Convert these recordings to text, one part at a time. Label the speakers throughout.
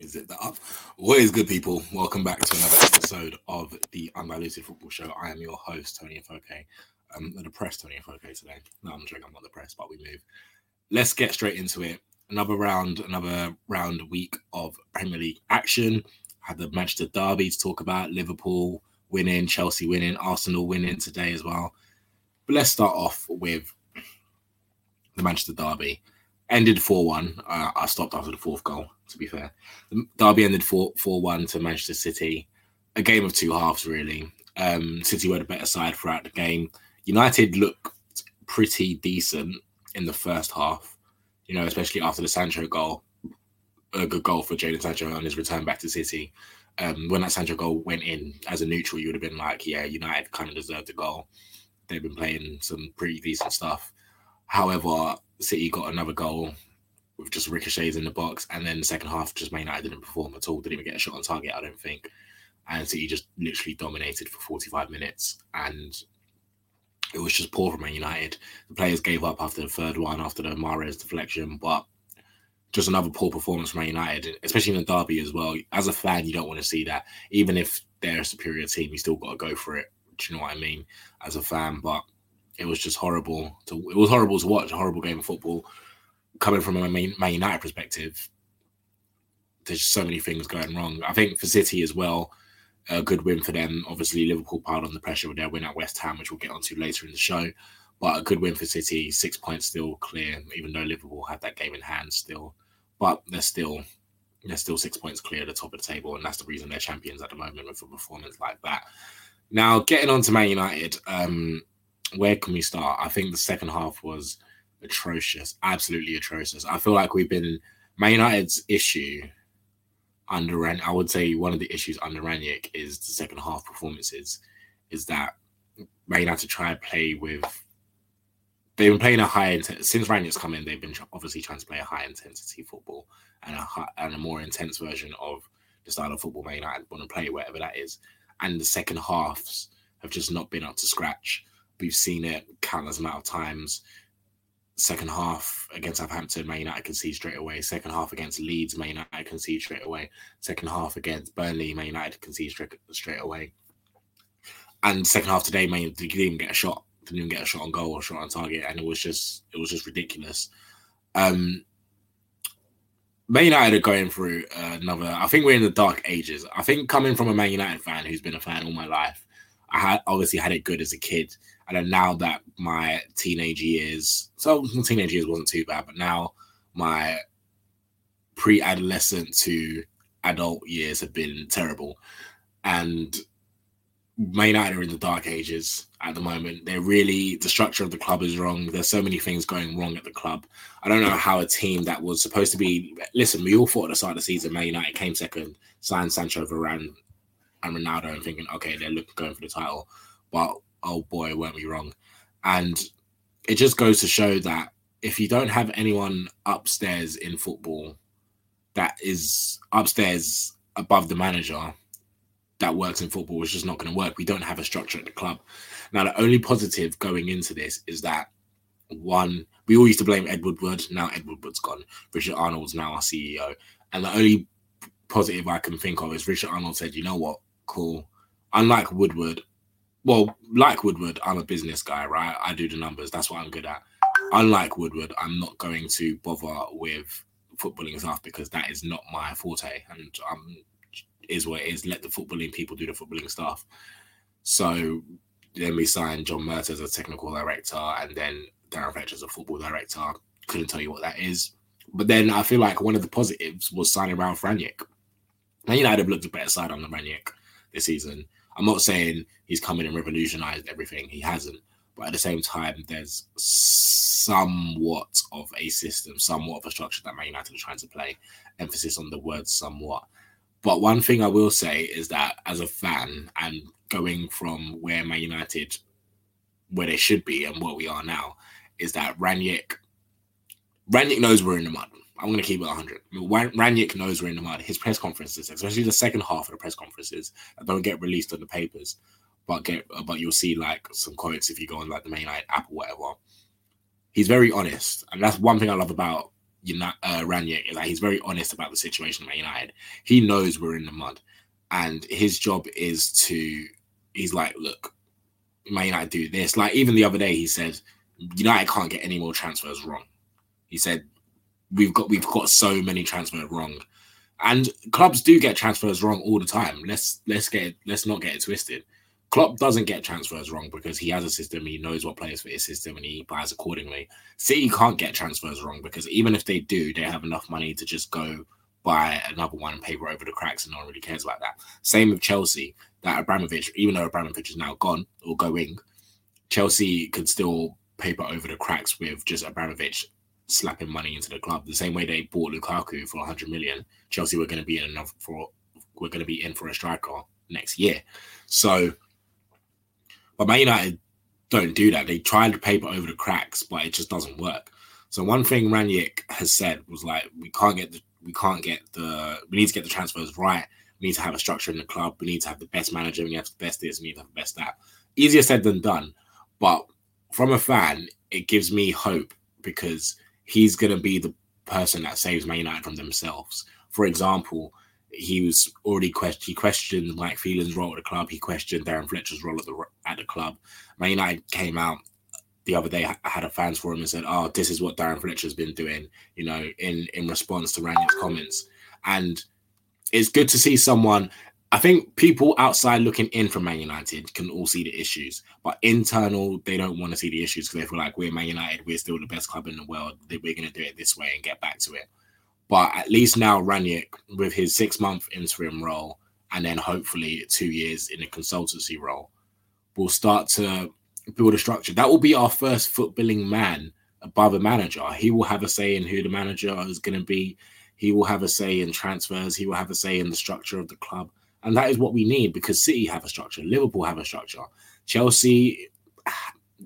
Speaker 1: Is it that up? What is good, people? Welcome back to another episode of the Undiluted Football Show. I am your host, Toni Afoke. Um, the depressed Toni Afoke today. No, I'm joking. I'm not depressed, but we move. Let's get straight into it. Another round, another round week of Premier League action. Had the Manchester Derby to talk about. Liverpool winning, Chelsea winning, Arsenal winning today as well. But let's start off with the Manchester Derby. Ended 4 1. Uh, I stopped after the fourth goal to be fair. The Derby ended 4 1 to Manchester City. A game of two halves, really. Um, City were the better side throughout the game. United looked pretty decent in the first half, you know, especially after the Sancho goal. A good goal for Jadon Sancho on his return back to City. Um, when that Sancho goal went in as a neutral, you would have been like, yeah, United kind of deserved the goal. They've been playing some pretty decent stuff. However, City got another goal with just ricochets in the box. And then the second half, just Man United didn't perform at all. Didn't even get a shot on target, I don't think. And City just literally dominated for 45 minutes. And it was just poor from Man United. The players gave up after the third one, after the Mahrez deflection. But just another poor performance from Man United, especially in the derby as well. As a fan, you don't want to see that. Even if they're a superior team, you still got to go for it. Do you know what I mean? As a fan, but it was just horrible. To, it was horrible to watch. A horrible game of football coming from a Man, United perspective, there's so many things going wrong. I think for City as well, a good win for them. Obviously, Liverpool piled on the pressure with their win at West Ham, which we'll get onto later in the show. But a good win for City, six points still clear, even though Liverpool had that game in hand still. But they're still they're still six points clear at the top of the table, and that's the reason they're champions at the moment with a performance like that. Now, getting on to Man United, um, where can we start? I think the second half was atrocious, absolutely atrocious. I feel like we've been Man United's issue under Ran. I would say one of the issues under Rangnick is the second half performances. Is that Man United try and play with. They've been playing a high intensity since Rangnick's come in. They've been obviously trying to play a high intensity football and a high, and a more intense version of the style of football Man United want to play, whatever that is. And the second halves have just not been up to scratch. We've seen it countless amount of times second half against Southampton, Man United can see straight away. Second half against Leeds, Man United can see straight away. Second half against Burnley, Man United can see straight straight away. And second half today, Man United didn't even get a shot, didn't even get a shot on goal or shot on target, and it was just it was just ridiculous. Um, Man United are going through another. I think we're in the dark ages. I think coming from a Man United fan who's been a fan all my life, I had obviously had it good as a kid and now that my teenage years, so teenage years wasn't too bad, but now my pre-adolescent to adult years have been terrible. And Man United are in the dark ages at the moment. They're really the structure of the club is wrong. There's so many things going wrong at the club. I don't know how a team that was supposed to be listen, we all thought at the start of the season Man United came second, signed Sancho Varane and Ronaldo and thinking, okay, they're looking going for the title. but oh boy, weren't we wrong? And it just goes to show that if you don't have anyone upstairs in football that is upstairs above the manager that works in football, it's just not going to work. We don't have a structure at the club. Now, the only positive going into this is that one, we all used to blame Edward Wood. Now Edward Wood's gone. Richard Arnold's now our CEO. And the only positive I can think of is Richard Arnold said, you know what, cool. Unlike Woodward, well, like Woodward, I'm a business guy, right? I do the numbers. That's what I'm good at. Unlike Woodward, I'm not going to bother with footballing stuff because that is not my forte, and um, is what it is. Let the footballing people do the footballing stuff. So then we signed John Murtough as a technical director, and then Darren Fletcher as a football director. Couldn't tell you what that is. But then I feel like one of the positives was signing Ralf Rangnick. Now United have looked a better side on the Rangnick this season. I'm not saying he's come in and revolutionized everything. He hasn't. But at the same time, there's somewhat of a system, somewhat of a structure that Man United are trying to play. Emphasis on the word somewhat. But one thing I will say is that as a fan and going from where Man United, where they should be and what we are now, is that Rangnick, Rangnick knows we're in the mud. I'm going to keep it 100. Rangnick knows we're in the mud. His press conferences, especially the second half of the press conferences, don't get released on the papers, but get but you'll see like some quotes if you go on like the main like app or whatever. He's very honest, and that's one thing I love about United, uh, Rangnick is that he's very honest about the situation at United. He knows we're in the mud, and his job is to. He's like, look, Man United do this. Like even the other day, he said United can't get any more transfers wrong. He said we've got we've got so many transfers wrong, and clubs do get transfers wrong all the time. Let's let's get let's not get it twisted. Klopp doesn't get transfers wrong because he has a system. He knows what players for his system, and he buys accordingly. City can't get transfers wrong because even if they do, they have enough money to just go buy another one and paper over the cracks, and no one really cares about that. Same with Chelsea. That Abramovich, even though Abramovich is now gone or going, Chelsea could still paper over the cracks with just Abramovich slapping money into the club. The same way they bought Lukaku for 100 million, Chelsea were going to be in enough for we're going to be in for a striker next year. So but Man United don't do that. They try to paper over the cracks, but it just doesn't work. So one thing Rangnick has said was like, we can't get the we can't get the we need to get the transfers right. We need to have a structure in the club. We need to have the best manager. We need to have the best this. We need to have the best that. Easier said than done. But from a fan, it gives me hope because he's going to be the person that saves Man United from themselves. For example, he was already questioned. He questioned Mike Phelan's role at the club. He questioned Darren Fletcher's role at the at the club. Man United came out the other day. I had a fans forum and said, "Oh, this is what Darren Fletcher's been doing," you know, in in response to Rangnick's comments. And it's good to see someone. I think people outside looking in from Man United can all see the issues, but internal they don't want to see the issues because they feel like we're Man United, we're still the best club in the world. We're going to do it this way and get back to it. But at least now Rangnick, with his six month interim role and then hopefully two years in a consultancy role, will start to build a structure. That will be our first footballing man above a manager. He will have a say in who the manager is going to be. He will have a say in transfers. He will have a say in the structure of the club. And that is what we need because City have a structure, Liverpool have a structure, Chelsea,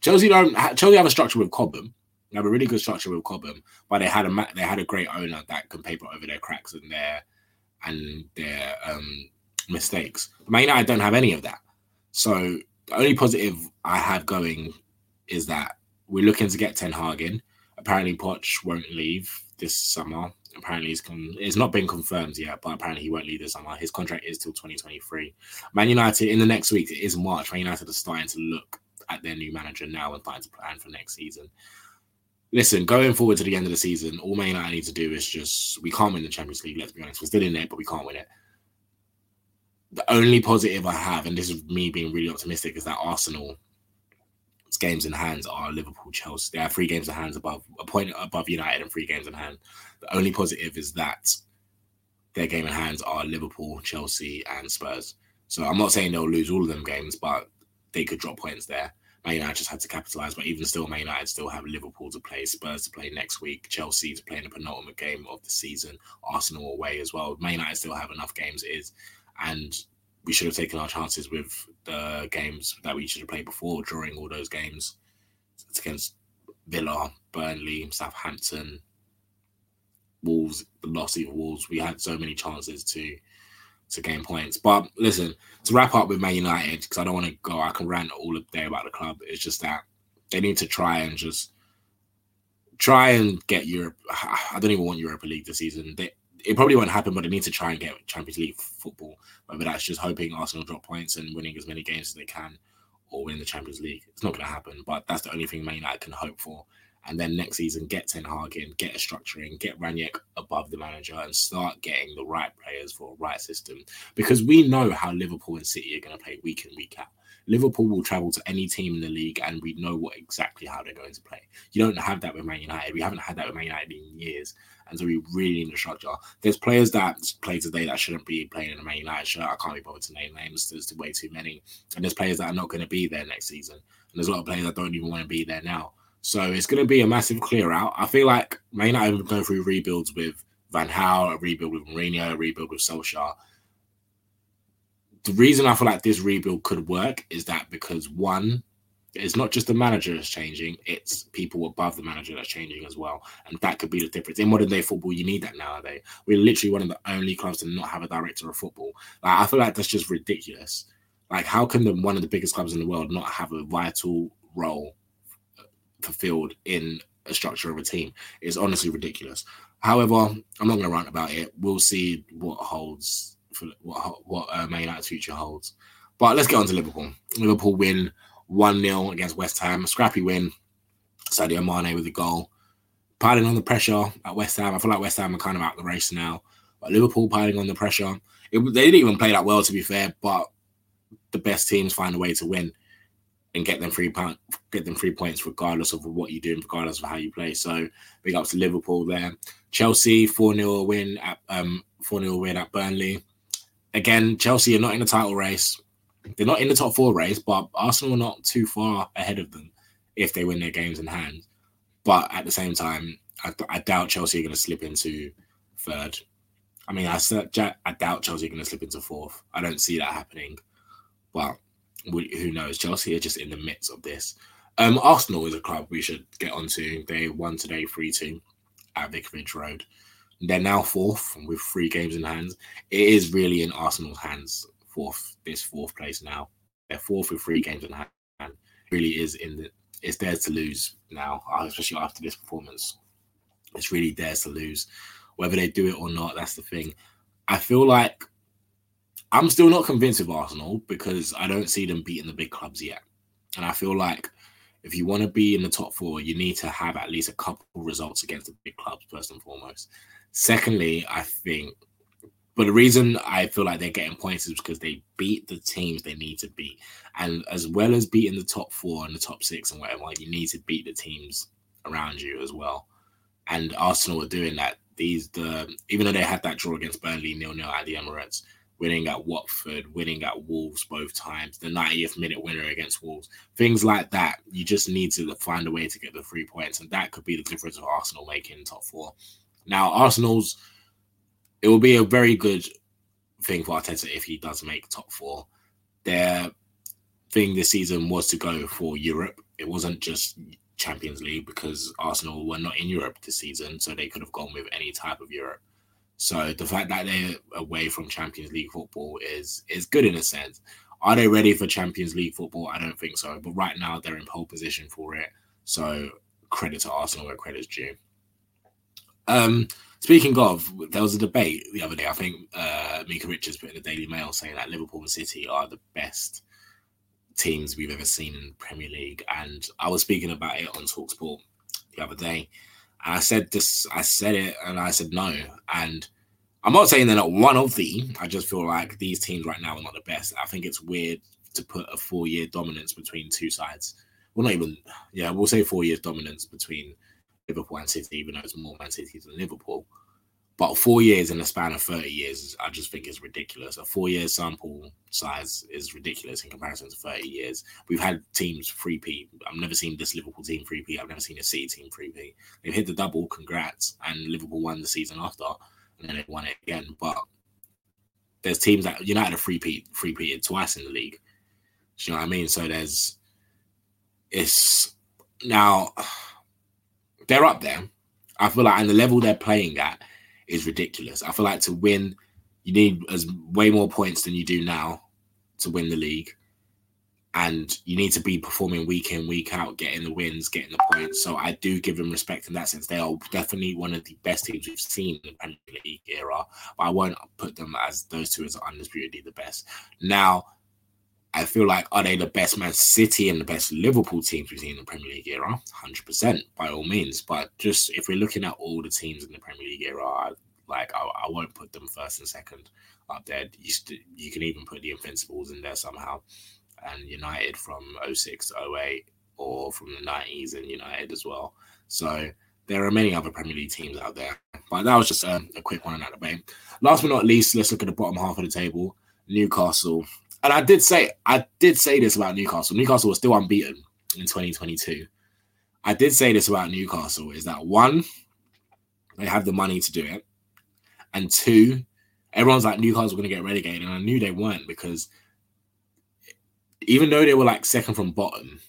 Speaker 1: Chelsea don't. Chelsea have a structure with Cobham, they have a really good structure with Cobham, but they had a they had a great owner that can paper over their cracks and their and their um, mistakes. Man United don't have any of that. So the only positive I have going is that we're looking to get Ten Hag in. Apparently, Poch won't leave this summer. Apparently, it's, con- it's not been confirmed yet, but apparently he won't leave this summer. His contract is till 2023. Man United in the next week, it is March. Man United are starting to look at their new manager now and starting to plan for next season listen, going forward to the end of the season, all Man United need to do is just we can't win the Champions League. Let's be honest, we're still in there, but we can't win it. The only positive I have, and this is me being really optimistic, is that Arsenal games in hands are Liverpool, Chelsea. They have three games in hands above a point above United and three games in hand. The only positive is that their game in hands are Liverpool, Chelsea, and Spurs. So I'm not saying they'll lose all of them games, but they could drop points there. Man United just had to capitalise, but even still, Man United still have Liverpool to play, Spurs to play next week, Chelsea to play in the penultimate game of the season, Arsenal away as well. Man United still have enough games it is, and we should have taken our chances with the games that we should have played before during all those games it's against Villa, Burnley, Southampton, Wolves, the loss of Wolves. We had so many chances to to gain points. But listen, to wrap up with Man United, because I don't want to go, I can rant all day about the club. It's just that they need to try and just try and get Europe. I don't even want Europa League this season. They, it probably won't happen, but they need to try and get Champions League football. Whether that's just hoping Arsenal drop points and winning as many games as they can, or win the Champions League. It's not going to happen, but that's the only thing Man United can hope for. And then next season, get Ten Hag in, get a structure structuring, get Rangnick above the manager, and start getting the right players for a right system. Because we know how Liverpool and City are going to play week in week out. Liverpool will travel to any team in the league, and we know what exactly how they're going to play. You don't have that with Man United. We haven't had that with Man United in years, and so we really need a structure. There's players that play today that shouldn't be playing in a Man United shirt. I can't be bothered to name names. There's way too many, and there's players that are not going to be there next season, and there's a lot of players that don't even want to be there now. So it's going to be a massive clear out. I feel like Man United have going through rebuilds with Van Gaal, a rebuild with Mourinho, a rebuild with Solskjaer the reason I feel like this rebuild could work is that because one, it's not just the manager that's changing, it's people above the manager that's changing as well. And that could be the difference. In modern day football, you need that nowadays. We're literally one of the only clubs to not have a director of football. Like, I feel like that's just ridiculous. Like, how can the one of the biggest clubs in the world not have a vital role fulfilled in a structure of a team? It's honestly ridiculous. However, I'm not going to rant about it. We'll see what holds for what what uh, Man United's future holds. But let's get on to Liverpool. Liverpool win 1 0 against West Ham. Scrappy win. Sadio Mane with a goal. Piling on the pressure at West Ham. I feel like West Ham are kind of out the race now. But Liverpool piling on the pressure. It, they didn't even play that well, to be fair, but the best teams find a way to win and get them three point, get them three points regardless of what you do and regardless of how you play. So big ups to Liverpool there. Chelsea 4 0 win at um 4 0 win at Burnley again, Chelsea are not in the title race. They're not in the top four race, but Arsenal are not too far ahead of them if they win their games in hand. But at the same time, I, I doubt Chelsea are going to slip into third. I mean, I, I doubt Chelsea are going to slip into fourth. I don't see that happening. But who knows? Chelsea are just in the midst of this. Um, Arsenal is a club we should get onto. They won today 3 2 at Vicarage Road. They're now fourth with three games in hand. It is really in Arsenal's hands, fourth, this fourth place now. They're fourth with three games in hand. It really is in the it's theirs to lose now, uh, especially after this performance. It's really theirs to lose. Whether they do it or not, that's the thing. I feel like I'm still not convinced of Arsenal because I don't see them beating the big clubs yet. And I feel like if you want to be in the top four, you need to have at least a couple results against the big clubs, first and foremost. Secondly, I think, but the reason I feel like they're getting points is because they beat the teams they need to beat. And as well as beating the top four and the top six and whatever, you need to beat the teams around you as well. And Arsenal are doing that. These the even though they had that draw against Burnley nil nil at the Emirates, winning at Watford, winning at Wolves both times, the 90th minute winner against Wolves, things like that. You just need to find a way to get the three points, and that could be the difference of Arsenal making top four. Now, Arsenal's it will be a very good thing for Arteta if he does make top four. Their thing this season was to go for Europe. It wasn't just Champions League because Arsenal were not in Europe this season, so they could have gone with any type of Europe. So the fact that they're away from Champions League football is is good in a sense. Are they ready for Champions League football? I don't think so. But right now they're in pole position for it. So credit to Arsenal where credit's due. Um, speaking of, there was a debate the other day. I think uh, Micah Richards put in the Daily Mail saying that Liverpool and City are the best teams we've ever seen in Premier League, and I was speaking about it on Talksport the other day. And I said this, I said it, and I said no. And I'm not saying they're not one of the. I just feel like these teams right now are not the best. I think it's weird to put a four-year dominance between two sides. Well, not even. Yeah, we'll say four years dominance between Liverpool and City, even though it's more Man City than Liverpool. But four years in a span of 30 years, I just think is ridiculous. A four year sample size is ridiculous in comparison to 30 years. We've had teams 3P. I've never seen this Liverpool team 3P. I've never seen a City team 3P. They've hit the double, congrats. And Liverpool won the season after, and then they won it again. But there's teams that United free free peated twice in the league. Do you know what I mean? So there's it's now they're up there. I feel like and the level they're playing at is ridiculous. I feel like to win, you need as way more points than you do now to win the league and you need to be performing week in week out getting the wins getting the points so i do give them respect in that sense they are definitely one of the best teams we've seen in the premier league era but i won't put them as those two as undisputedly the best now i feel like are they the best man city and the best liverpool teams we've seen in the premier league era 100% by all means but just if we're looking at all the teams in the premier league era like I, I won't put them first and second up there you, st- you can even put the invincibles in there somehow and United from 06 to 08 or from the 90s and United as well. So there are many other Premier League teams out there. But that was just um, a quick one on that debate. Last but not least, let's look at the bottom half of the table. Newcastle. And I did say I did say this about Newcastle. Newcastle was still unbeaten in 2022. I did say this about Newcastle is that one, they have the money to do it. And two, everyone's like Newcastle going to get relegated. And I knew they weren't because even though they were like second from bottom,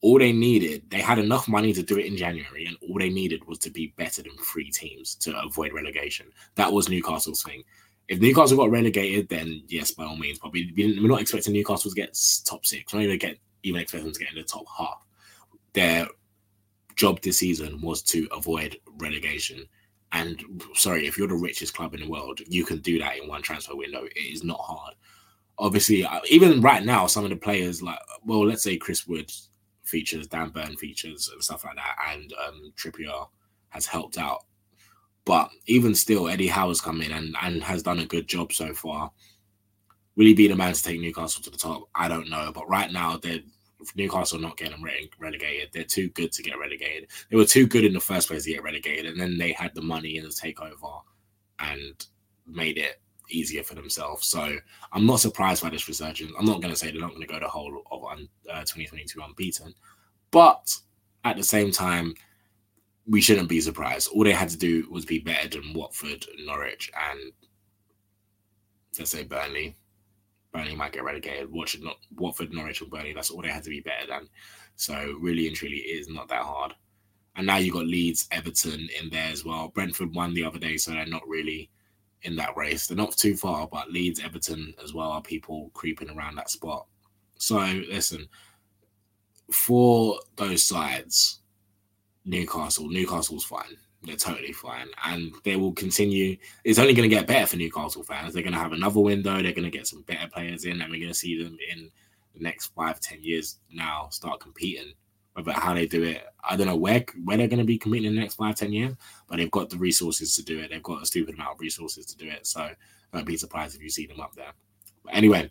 Speaker 1: all they needed, they had enough money to do it in January, and all they needed was to be better than three teams to avoid relegation. That was Newcastle's thing. If Newcastle got relegated, then yes, by all means. But we, we're not expecting Newcastle to get top six. We're not even get even expecting them to get in the top half. Their job this season was to avoid relegation. And sorry, if you're the richest club in the world, you can do that in one transfer window. It is not hard obviously, uh, even right now, some of the players like, well, let's say Chris Wood features, Dan Burn features, and stuff like that, and um, Trippier has helped out. But even still, Eddie Howe's come in and, and has done a good job so far. Will he be the man to take Newcastle to the top? I don't know. But right now, they're Newcastle not getting relegated. They're too good to get relegated. They were too good in the first place to get relegated, and then they had the money in the takeover and made it easier for themselves. So I'm not surprised by this resurgence. I'm not going to say they're not going to go the whole of uh, 2022 unbeaten, but at the same time, we shouldn't be surprised. All they had to do was be better than Watford, Norwich, and let's say Burnley. Burnley might get relegated. Watch not Watford, Norwich, and Burnley. That's all they had to be better than. So really and truly, it is not that hard. And now you've got Leeds, Everton in there as well. Brentford won the other day, so they're not really in that race. They're not too far, but Leeds, Everton as well are people creeping around that spot. So listen, for those sides, Newcastle, Newcastle's fine. They're totally fine. And they will continue. It's only going to get better for Newcastle fans. They're going to have another window. They're going to get some better players in, and we're going to see them in the next five, ten years now start competing about how they do it. I don't know where where they're going to be competing in the next five, ten years, but they've got the resources to do it. They've got a stupid amount of resources to do it. So don't be surprised if you see them up there. But anyway,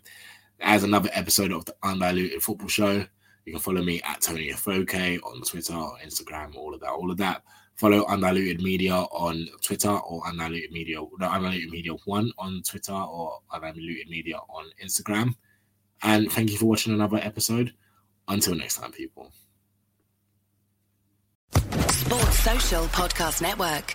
Speaker 1: as another episode of the Undiluted Football Show. You can follow me at Toni Afoke on Twitter, Instagram, all of that, all of that. Follow Undiluted Media on Twitter or Undiluted Media, no, Undiluted Media One on Twitter or Undiluted Media on Instagram. And thank you for watching another episode. Until next time, people.
Speaker 2: Sports Social Podcast Network.